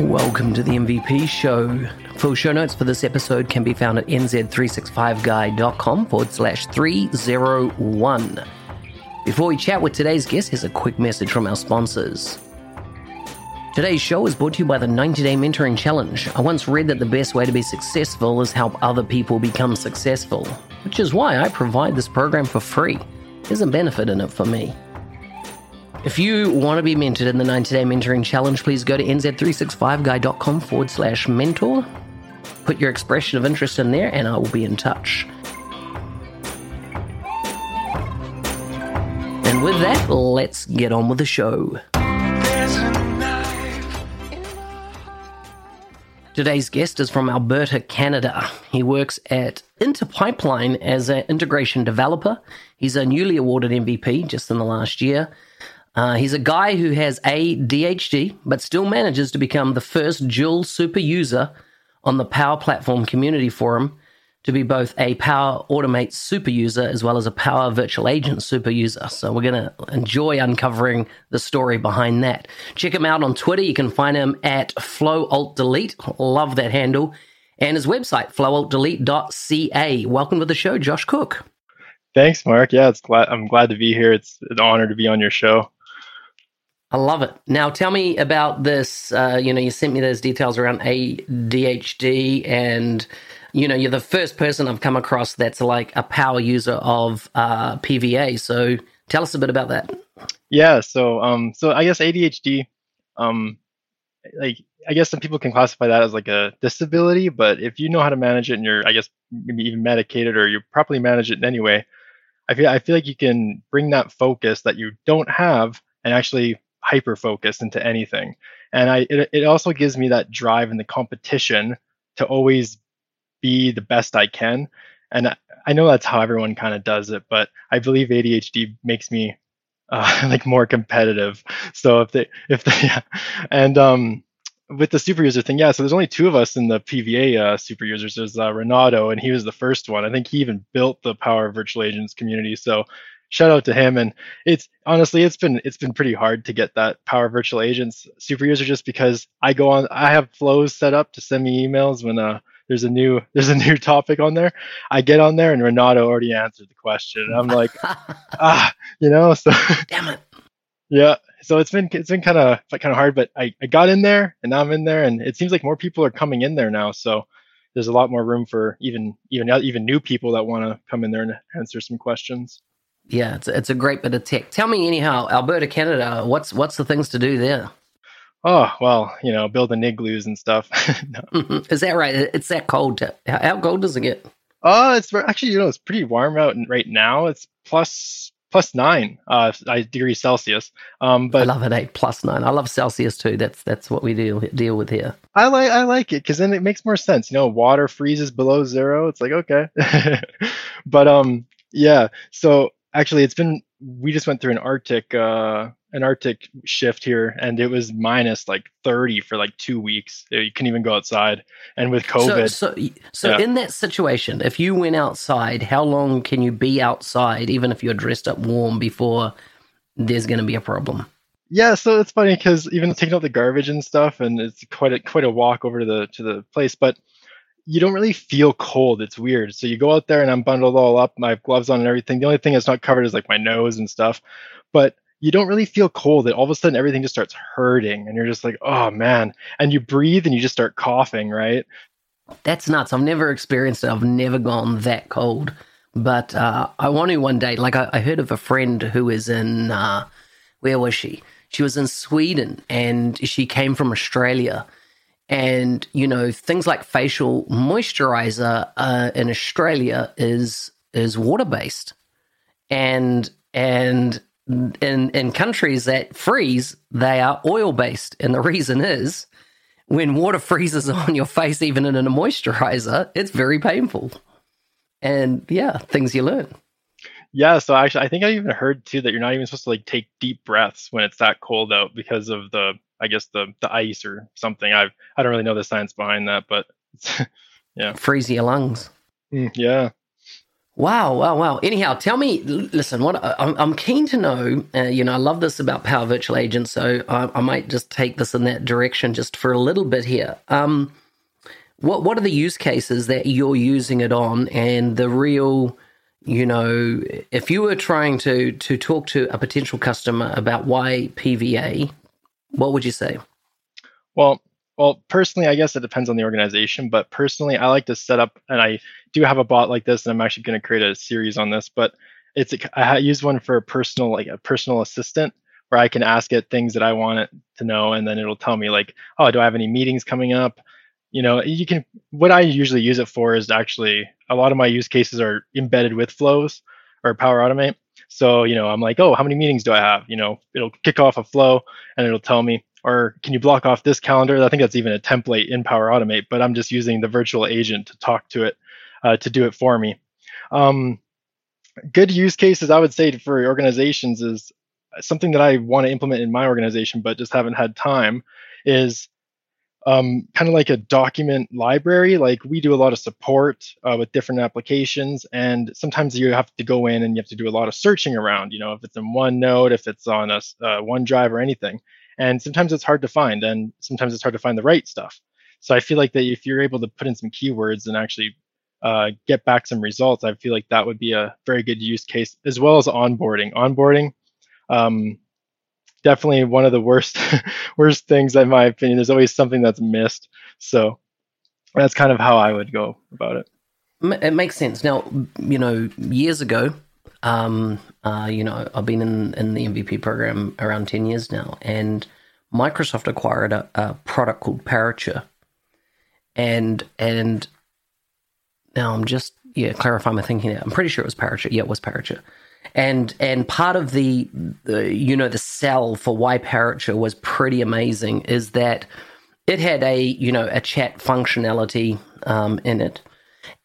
Welcome to the MVP show. Full show notes for this episode can be found at nz365guy.com forward slash 301. Before we chat with today's guest, here's a quick message from our sponsors. Today's show is brought to you by the 90 Day Mentoring Challenge. I once read that the best way to be successful is help other people become successful, which is why I provide this program for free. There's a benefit in it for me. If you want to be mentored in the 90 Day Mentoring Challenge, please go to nz365guy.com forward slash mentor. Put your expression of interest in there, and I will be in touch. And with that, let's get on with the show. Today's guest is from Alberta, Canada. He works at Interpipeline as an integration developer. He's a newly awarded MVP just in the last year. Uh, he's a guy who has ADHD, but still manages to become the first dual super user on the Power Platform Community Forum to be both a Power Automate super user as well as a Power Virtual Agent super user. So we're going to enjoy uncovering the story behind that. Check him out on Twitter. You can find him at Flow Alt Delete. Love that handle. And his website, flowaltdelete.ca. Welcome to the show, Josh Cook. Thanks, Mark. Yeah, it's glad I'm glad to be here. It's an honor to be on your show. I love it. Now, tell me about this. Uh, you know, you sent me those details around ADHD, and you know, you're the first person I've come across that's like a power user of uh, PVA. So, tell us a bit about that. Yeah. So, um, so I guess ADHD, um, like I guess some people can classify that as like a disability, but if you know how to manage it and you're, I guess, maybe even medicated or you properly manage it in any way, I feel I feel like you can bring that focus that you don't have and actually hyper focused into anything. And I it, it also gives me that drive in the competition to always be the best I can. And I, I know that's how everyone kind of does it, but I believe ADHD makes me uh, like more competitive. So if they if they yeah. and um with the super user thing, yeah. So there's only two of us in the PVA uh, super users. There's uh, Renato, and he was the first one. I think he even built the Power Virtual Agents community. So shout out to him. And it's honestly, it's been it's been pretty hard to get that Power Virtual Agents super user just because I go on, I have flows set up to send me emails when uh there's a new there's a new topic on there. I get on there and Renato already answered the question. And I'm like, ah, you know, so damn it. Yeah, so it's been it's been kind of kind of hard, but I, I got in there and now I'm in there, and it seems like more people are coming in there now. So there's a lot more room for even even even new people that want to come in there and answer some questions. Yeah, it's it's a great bit of tech. Tell me anyhow, Alberta, Canada. What's what's the things to do there? Oh well, you know, building igloos and stuff. no. Is that right? It's that cold. How, how cold does it get? Oh, uh, it's actually you know it's pretty warm out right now. It's plus plus nine uh, degrees Celsius. Um, but I love it eight plus nine. I love Celsius too. That's that's what we deal deal with here. I like I like it because then it makes more sense. You know, water freezes below zero. It's like okay, but um yeah. So actually, it's been we just went through an Arctic uh an Arctic shift here, and it was minus like 30 for like two weeks. You couldn't even go outside. And with COVID. So, so, so yeah. in that situation, if you went outside, how long can you be outside, even if you're dressed up warm, before there's going to be a problem? Yeah, so it's funny because even taking out the garbage and stuff, and it's quite a quite a walk over to the to the place, but you don't really feel cold. It's weird. So you go out there and I'm bundled all up, my gloves on and everything. The only thing that's not covered is like my nose and stuff. But you don't really feel cold. And all of a sudden everything just starts hurting and you're just like, oh man. And you breathe and you just start coughing, right? That's nuts. I've never experienced it. I've never gone that cold. But uh, I want to one day. Like I, I heard of a friend who is in uh, where was she? She was in Sweden and she came from Australia. And you know things like facial moisturizer uh, in Australia is is water based, and and in in countries that freeze, they are oil based, and the reason is when water freezes on your face, even in a moisturizer, it's very painful. And yeah, things you learn. Yeah, so actually, I think I even heard too that you're not even supposed to like take deep breaths when it's that cold out because of the, I guess the the ice or something. I've I don't really know the science behind that, but yeah, freeze your lungs. Mm, yeah. Wow, wow, wow. Anyhow, tell me, listen, what I'm, I'm keen to know, uh, you know, I love this about Power Virtual Agent, so I, I, might just take this in that direction just for a little bit here. Um, what what are the use cases that you're using it on and the real, you know, if you were trying to to talk to a potential customer about why PVA, what would you say? Well, well, personally, I guess it depends on the organization, but personally, I like to set up, and I do have a bot like this, and I'm actually going to create a series on this. But it's I use one for a personal, like a personal assistant, where I can ask it things that I want it to know, and then it'll tell me like, oh, do I have any meetings coming up? You know, you can. What I usually use it for is actually a lot of my use cases are embedded with flows or Power Automate. So you know, I'm like, oh, how many meetings do I have? You know, it'll kick off a flow, and it'll tell me or can you block off this calendar? I think that's even a template in Power Automate, but I'm just using the virtual agent to talk to it uh, to do it for me. Um, good use cases, I would say, for organizations is something that I want to implement in my organization, but just haven't had time. Is um, kind of like a document library. Like we do a lot of support uh, with different applications, and sometimes you have to go in and you have to do a lot of searching around. You know, if it's in OneNote, if it's on a uh, OneDrive or anything and sometimes it's hard to find and sometimes it's hard to find the right stuff so i feel like that if you're able to put in some keywords and actually uh, get back some results i feel like that would be a very good use case as well as onboarding onboarding um, definitely one of the worst worst things in my opinion there's always something that's missed so that's kind of how i would go about it it makes sense now you know years ago um, uh, you know, I've been in, in the MVP program around 10 years now, and Microsoft acquired a, a product called Parature. And and now I'm just yeah clarifying my thinking. I'm pretty sure it was Parature. Yeah, it was Parature. And and part of the, the you know the sell for why Parature was pretty amazing is that it had a you know a chat functionality um, in it.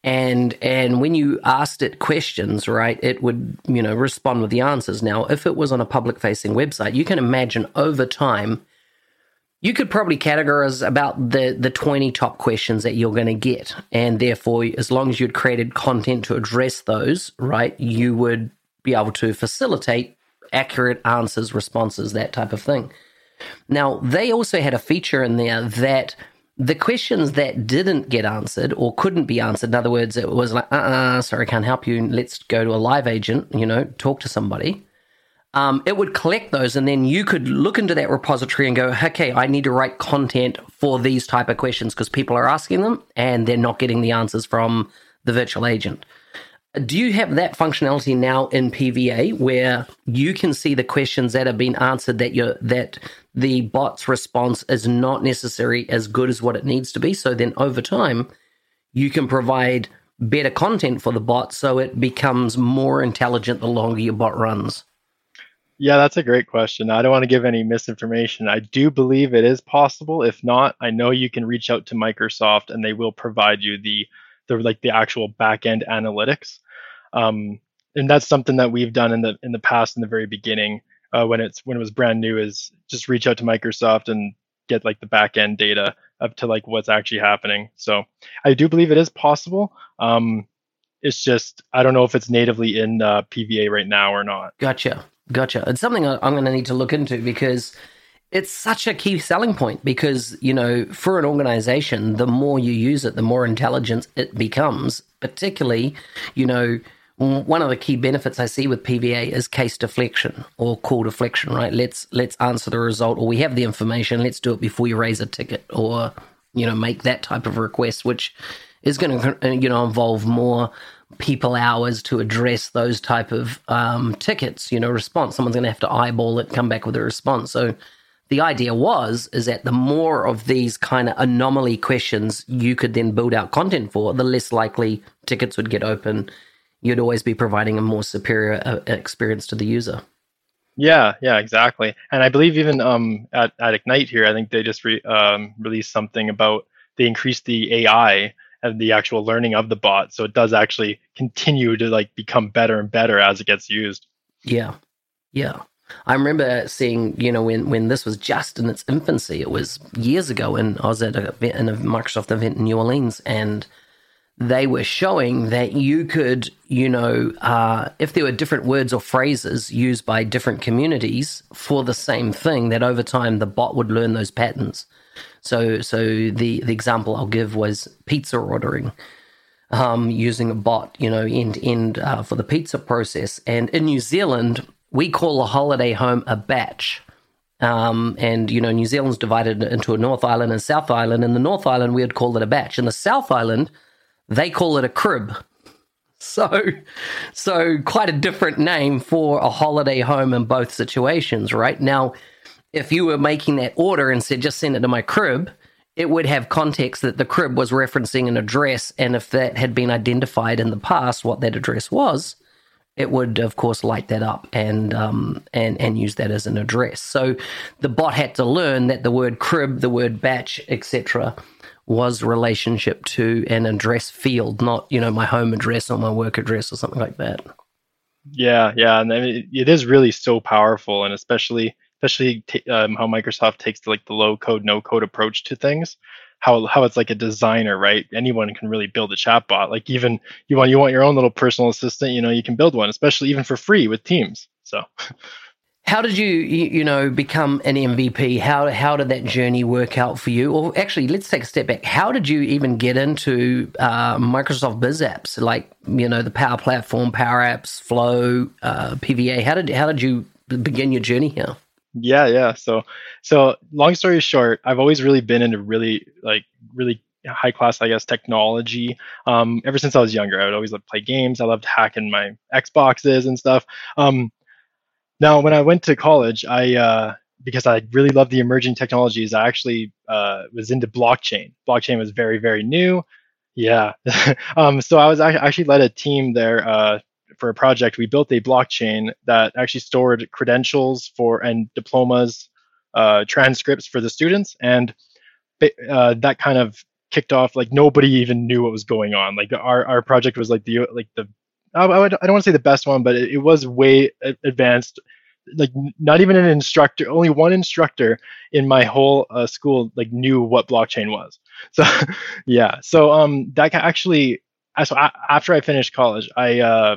And and when you asked it questions right it would you know respond with the answers. Now if it was on a public facing website you can imagine over time you could probably categorize about the the 20 top questions that you're going to get. And therefore as long as you'd created content to address those right you would be able to facilitate accurate answers responses that type of thing now they also had a feature in there that the questions that didn't get answered or couldn't be answered, in other words, it was like, uh uh-uh, sorry, I can't help you. Let's go to a live agent, you know, talk to somebody. Um, it would collect those and then you could look into that repository and go, okay, I need to write content for these type of questions because people are asking them and they're not getting the answers from the virtual agent. Do you have that functionality now in PVA where you can see the questions that have been answered that you that the bot's response is not necessarily as good as what it needs to be? So then over time, you can provide better content for the bot so it becomes more intelligent the longer your bot runs. Yeah, that's a great question. I don't want to give any misinformation. I do believe it is possible. If not, I know you can reach out to Microsoft and they will provide you the the like the actual back end analytics. Um, and that's something that we've done in the in the past in the very beginning uh, when it's when it was brand new is just reach out to Microsoft and get like the back end data up to like what's actually happening. So I do believe it is possible. Um, it's just I don't know if it's natively in uh, PVA right now or not. Gotcha, gotcha. It's something I'm going to need to look into because it's such a key selling point because you know for an organization the more you use it the more intelligent it becomes particularly you know one of the key benefits I see with PVA is case deflection or call deflection, right? Let's let's answer the result, or we have the information. Let's do it before you raise a ticket, or you know, make that type of request, which is going to you know involve more people hours to address those type of um, tickets. You know, response. Someone's going to have to eyeball it, come back with a response. So the idea was is that the more of these kind of anomaly questions you could then build out content for, the less likely tickets would get open. You'd always be providing a more superior uh, experience to the user. Yeah, yeah, exactly. And I believe even um, at, at Ignite here, I think they just re, um, released something about they increased the AI and the actual learning of the bot, so it does actually continue to like become better and better as it gets used. Yeah, yeah. I remember seeing, you know, when, when this was just in its infancy, it was years ago, and I was at a, in a Microsoft event in New Orleans, and they were showing that you could, you know, uh, if there were different words or phrases used by different communities for the same thing, that over time the bot would learn those patterns. So, so the the example I'll give was pizza ordering. Um, using a bot, you know, end to end uh, for the pizza process. And in New Zealand, we call a holiday home a batch. Um, and you know, New Zealand's divided into a North Island and South Island. In the North Island, we would call it a batch. In the South Island, they call it a crib. So, so quite a different name for a holiday home in both situations, right? Now, if you were making that order and said just send it to my crib, it would have context that the crib was referencing an address, and if that had been identified in the past, what that address was, it would of course light that up and um, and and use that as an address. So the bot had to learn that the word crib, the word batch, etc was relationship to an address field, not you know my home address or my work address or something like that. Yeah, yeah, and I mean, it is really so powerful, and especially especially t- um, how Microsoft takes the, like the low code, no code approach to things. How how it's like a designer, right? Anyone can really build a chatbot. Like even you want you want your own little personal assistant, you know, you can build one, especially even for free with Teams. So. How did you, you know, become an MVP? How how did that journey work out for you? Or actually, let's take a step back. How did you even get into uh, Microsoft Biz Apps, like you know the Power Platform, Power Apps, Flow, uh, PVA? How did how did you begin your journey here? Yeah, yeah. So so long story short, I've always really been into really like really high class, I guess, technology. Um, ever since I was younger, I would always play games. I loved hacking my Xboxes and stuff. Um, now, when I went to college, I uh, because I really love the emerging technologies, I actually uh, was into blockchain. Blockchain was very, very new. Yeah. um, so I was I actually led a team there uh, for a project. We built a blockchain that actually stored credentials for and diplomas, uh, transcripts for the students, and uh, that kind of kicked off. Like nobody even knew what was going on. Like our our project was like the like the I, I, don't want to say the best one, but it, it was way advanced. Like not even an instructor, only one instructor in my whole uh, school like knew what blockchain was. So yeah, so um that actually, so after I finished college, I uh,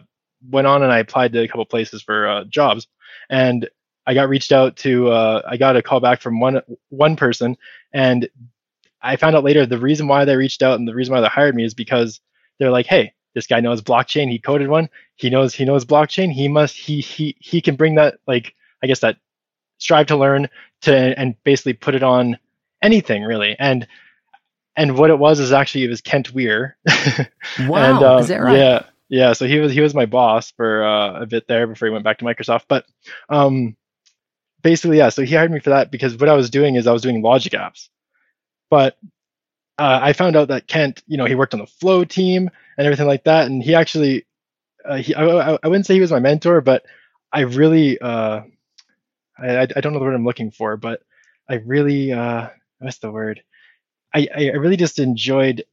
went on and I applied to a couple places for uh, jobs, and I got reached out to. Uh, I got a call back from one one person, and I found out later the reason why they reached out and the reason why they hired me is because they're like, hey, this guy knows blockchain. He coded one. He knows he knows blockchain. He must he he he can bring that like i guess that strive to learn to and basically put it on anything really. And and what it was is actually it was kent Weare. Wow and, um, is that right? yeah yeah so he was he was my boss for uh, a bit there before he went back to microsoft but um basically yeah so he hired me for that because what i was doing is i was doing logic apps but uh, I found out that Kent, you know, he worked on the Flow team and everything like that, and he actually, uh, he, I, I wouldn't say he was my mentor, but I really, uh, I, I don't know the word I'm looking for, but I really, uh, what's the word? I, I really just enjoyed.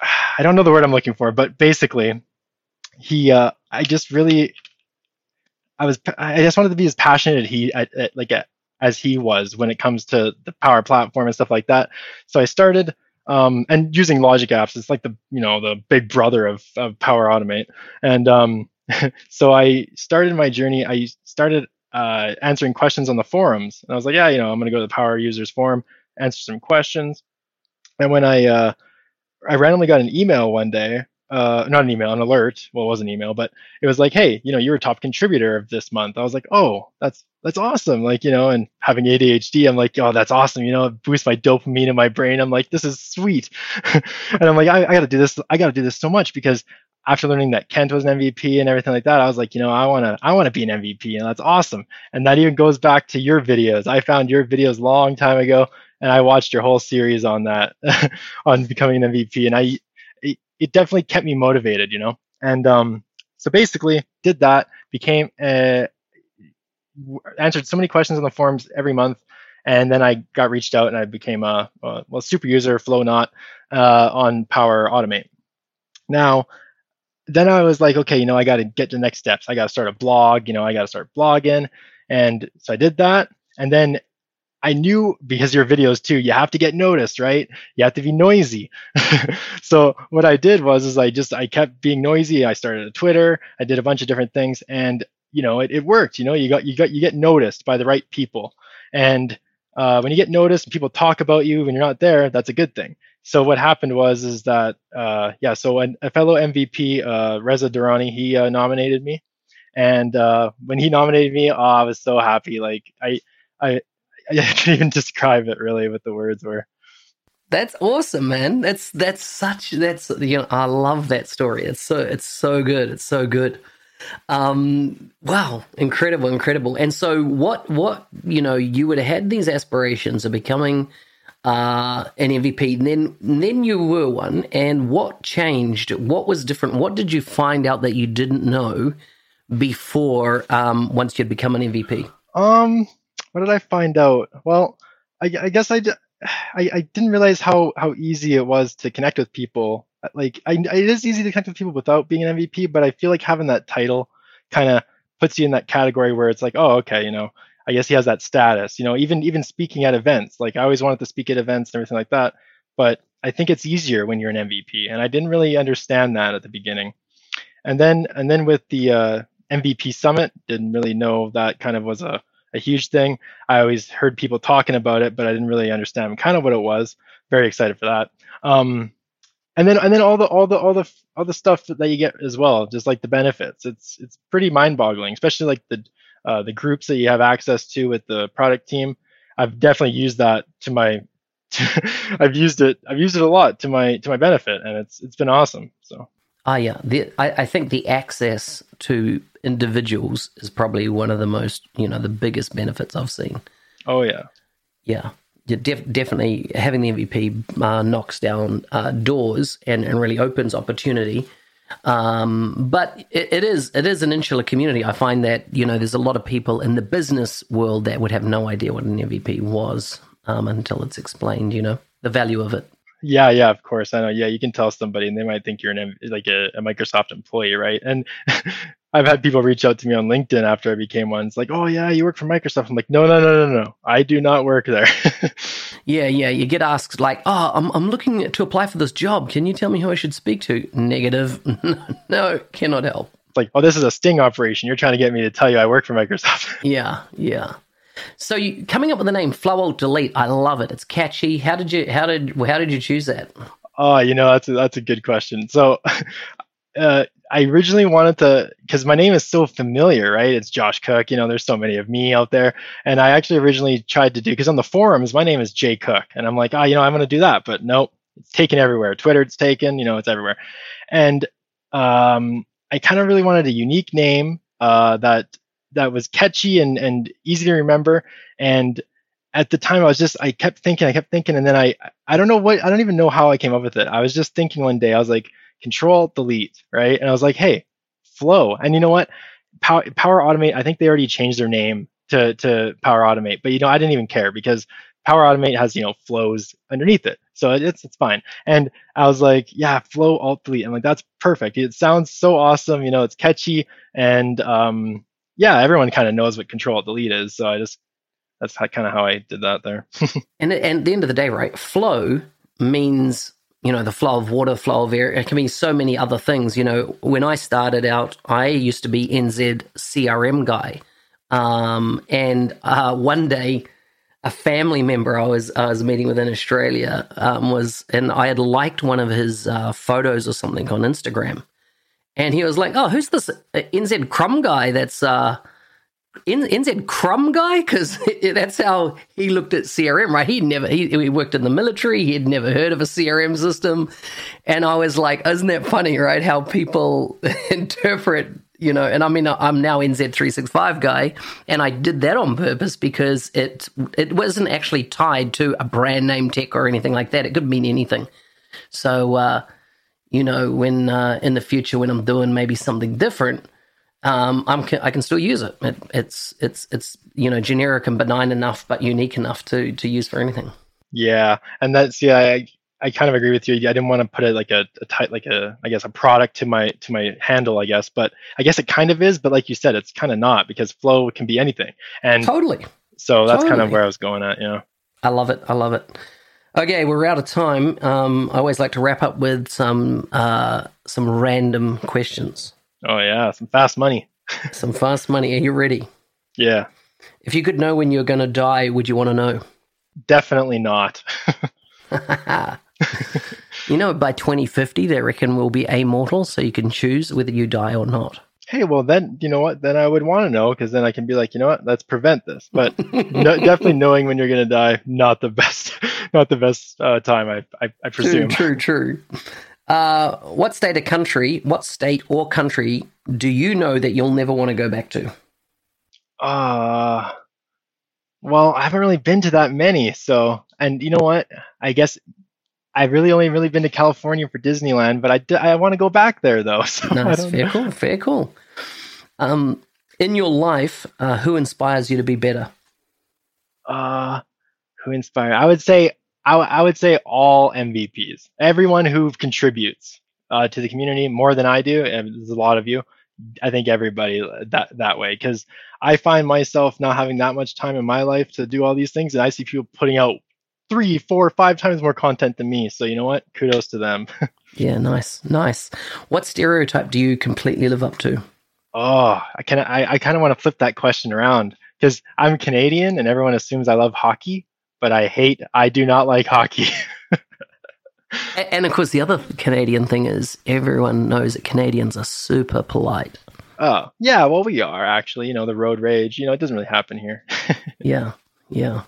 I don't know the word I'm looking for, but basically, he, uh, I just really, I was, I just wanted to be as passionate as he, at, at, like, as he was when it comes to the Power Platform and stuff like that. So I started um, and using Logic Apps. It's like the you know the big brother of, of Power Automate. And um, so I started my journey. I started uh, answering questions on the forums, and I was like, yeah, you know, I'm to go to the Power Users forum, answer some questions. And when I uh, I randomly got an email one day uh, not an email, an alert. Well, it was an email, but it was like, hey, you know, you're a top contributor of this month. I was like, oh, that's that's awesome. Like, you know, and having ADHD, I'm like, oh, that's awesome. You know, it boosts my dopamine in my brain. I'm like, this is sweet. and I'm like, I, I got to do this. I got to do this so much because after learning that Kent was an MVP and everything like that, I was like, you know, I want to, I want to be an MVP, and that's awesome. And that even goes back to your videos. I found your videos long time ago, and I watched your whole series on that, on becoming an MVP. And I, it definitely kept me motivated, you know. And um, so basically, did that, became a, answered so many questions on the forums every month. And then I got reached out and I became a, a well super user Flownaut uh, on Power Automate. Now, then I was like, okay, you know, I got to get the next steps. I got to start a blog. You know, I got to start blogging, and so I did that. And then I knew because your videos too, you have to get noticed, right? You have to be noisy. so what I did was is I just I kept being noisy. I started a Twitter. I did a bunch of different things, and you know it, it worked. You know you got you got you get noticed by the right people, and uh, when you get noticed and people talk about you when you're not there, that's a good thing. So what happened was is that uh, yeah, so an, a fellow MVP, uh, Reza Dorrani, he uh, nominated me, and uh, when he nominated me, oh, I was so happy. Like I I I can't even describe it really what the words were. That's awesome, man. That's that's such that's you know I love that story. It's so it's so good. It's so good. Um wow, incredible, incredible. And so what what you know, you would have had these aspirations of becoming uh an MVP and then and then you were one and what changed? What was different? What did you find out that you didn't know before um once you'd become an MVP? Um what did I find out? Well, I, I guess I, I, I didn't realize how how easy it was to connect with people. Like, I, it is easy to connect with people without being an MVP, but I feel like having that title kind of puts you in that category where it's like, oh, okay, you know, I guess he has that status. You know, even even speaking at events, like I always wanted to speak at events and everything like that, but I think it's easier when you're an MVP, and I didn't really understand that at the beginning. And then and then with the uh, MVP summit, didn't really know that kind of was a a huge thing. I always heard people talking about it, but I didn't really understand kind of what it was. Very excited for that. Um, and then and then all the all the all the all the stuff that you get as well, just like the benefits. It's it's pretty mind-boggling, especially like the uh, the groups that you have access to with the product team. I've definitely used that to my I've used it I've used it a lot to my to my benefit, and it's it's been awesome. So. Ah, yeah. The, I, I think the access to individuals is probably one of the most, you know, the biggest benefits I've seen. Oh yeah, yeah. Yeah, def- definitely having the MVP uh, knocks down uh, doors and, and really opens opportunity. Um, but it, it is it is an insular community. I find that you know there's a lot of people in the business world that would have no idea what an MVP was um, until it's explained. You know the value of it. Yeah, yeah, of course. I know. Yeah, you can tell somebody, and they might think you're an like a, a Microsoft employee, right? And I've had people reach out to me on LinkedIn after I became one. It's like, oh yeah, you work for Microsoft. I'm like, no, no, no, no, no. I do not work there. yeah, yeah. You get asked like, oh, I'm I'm looking to apply for this job. Can you tell me who I should speak to? Negative. no, cannot help. Like, oh, this is a sting operation. You're trying to get me to tell you I work for Microsoft. yeah, yeah. So you, coming up with the name Flow Delete, I love it. It's catchy. How did you how did how did you choose that? Oh, you know that's a, that's a good question. So, uh, I originally wanted to because my name is so familiar, right? It's Josh Cook. You know, there's so many of me out there, and I actually originally tried to do because on the forums my name is Jay Cook, and I'm like, oh, you know, I'm going to do that, but nope, it's taken everywhere. Twitter, it's taken. You know, it's everywhere, and um, I kind of really wanted a unique name uh, that that was catchy and and easy to remember. And at the time, I was just I kept thinking, I kept thinking, and then I I don't know what I don't even know how I came up with it. I was just thinking one day, I was like, Control Delete, right? And I was like, hey, Flow. And you know what? Power, Power Automate. I think they already changed their name to to Power Automate, but you know I didn't even care because Power Automate has you know flows underneath it, so it's it's fine. And I was like, yeah, Flow Alt Delete. I'm like, that's perfect. It sounds so awesome. You know, it's catchy and um, yeah, everyone kind of knows what control delete is. So I just that's kind of how I did that there. and, at the end of the day, right? Flow means you know the flow of water, flow of air. It can mean so many other things. You know, when I started out, I used to be NZ CRM guy, um, and uh, one day. A family member I was I was meeting with in Australia um, was, and I had liked one of his uh, photos or something on Instagram, and he was like, "Oh, who's this uh, NZ Crumb guy? That's uh, NZ Crumb guy because that's how he looked at CRM, right? He never he, he, worked in the military. He had never heard of a CRM system, and I was like, "Isn't that funny, right? How people interpret." You know, and I mean, I'm now NZ365 guy, and I did that on purpose because it it wasn't actually tied to a brand name tech or anything like that. It could mean anything. So, uh, you know, when uh, in the future when I'm doing maybe something different, um, I'm I can still use it. it. It's it's it's you know generic and benign enough, but unique enough to to use for anything. Yeah, and that's yeah. I, I kind of agree with you. I didn't want to put it like a, a tight, like a, I guess a product to my to my handle, I guess. But I guess it kind of is. But like you said, it's kind of not because flow can be anything. And totally. So that's totally. kind of where I was going at. Yeah. I love it. I love it. Okay, we're out of time. Um, I always like to wrap up with some uh, some random questions. Oh yeah, some fast money. some fast money. Are you ready? Yeah. If you could know when you're going to die, would you want to know? Definitely not. you know, by 2050, they reckon we'll be immortal, so you can choose whether you die or not. Hey, well, then, you know what? Then I would want to know because then I can be like, you know what? Let's prevent this. But no, definitely knowing when you're going to die, not the best, not the best uh, time, I, I, I presume. True, true, true. Uh, what state or country, what state or country do you know that you'll never want to go back to? Uh, well, I haven't really been to that many. So, and you know what? I guess I've really only really been to California for Disneyland, but I, I want to go back there though. So nice, fair know. cool, fair cool. Um, in your life, uh, who inspires you to be better? Uh, who inspires? I would say I, w- I would say all MVPs, everyone who contributes uh, to the community more than I do, and there's a lot of you. I think everybody that that way because I find myself not having that much time in my life to do all these things, and I see people putting out three, four, five times more content than me. So you know what? Kudos to them. yeah, nice, nice. What stereotype do you completely live up to? Oh, I kind of, I, I kind of want to flip that question around because I'm Canadian and everyone assumes I love hockey, but I hate, I do not like hockey. and of course, the other Canadian thing is everyone knows that Canadians are super polite. Oh, yeah, well, we are actually. You know, the road rage, you know, it doesn't really happen here. yeah, yeah.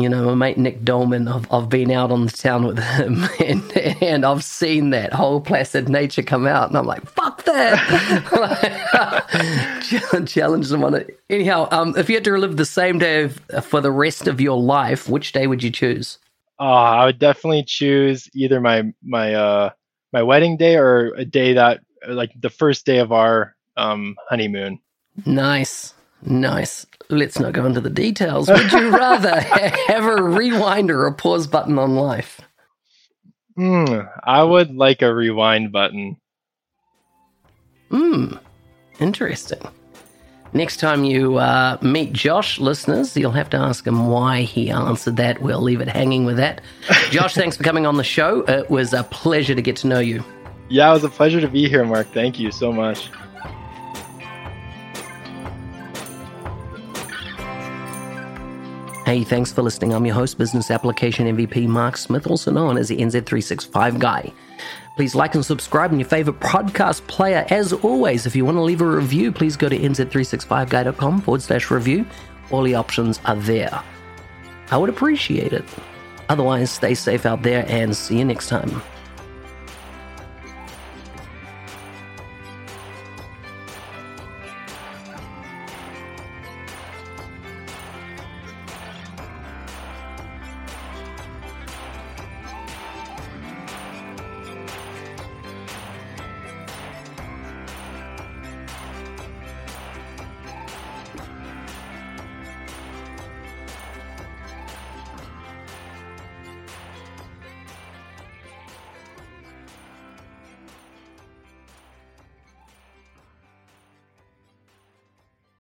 You know, my mate Nick Doelman, I've, I've been out on the town with him and, and I've seen that whole placid nature come out. And I'm like, fuck that. Challenge someone. on it. Anyhow, um, if you had to relive the same day of, for the rest of your life, which day would you choose? Uh, I would definitely choose either my my uh my wedding day or a day that like the first day of our um honeymoon. Nice. Nice. Let's not go into the details. Would you rather have a rewind or a pause button on life? Hmm, I would like a rewind button. Hmm, interesting. Next time you uh, meet Josh, listeners, you'll have to ask him why he answered that. We'll leave it hanging with that. Josh, thanks for coming on the show. It was a pleasure to get to know you. Yeah, it was a pleasure to be here, Mark. Thank you so much. Hey, thanks for listening. I'm your host, Business Application MVP Mark Smith, also known as the NZ365 Guy. Please like and subscribe in your favorite podcast player. As always, if you want to leave a review, please go to nz365guy.com forward slash review. All the options are there. I would appreciate it. Otherwise, stay safe out there and see you next time.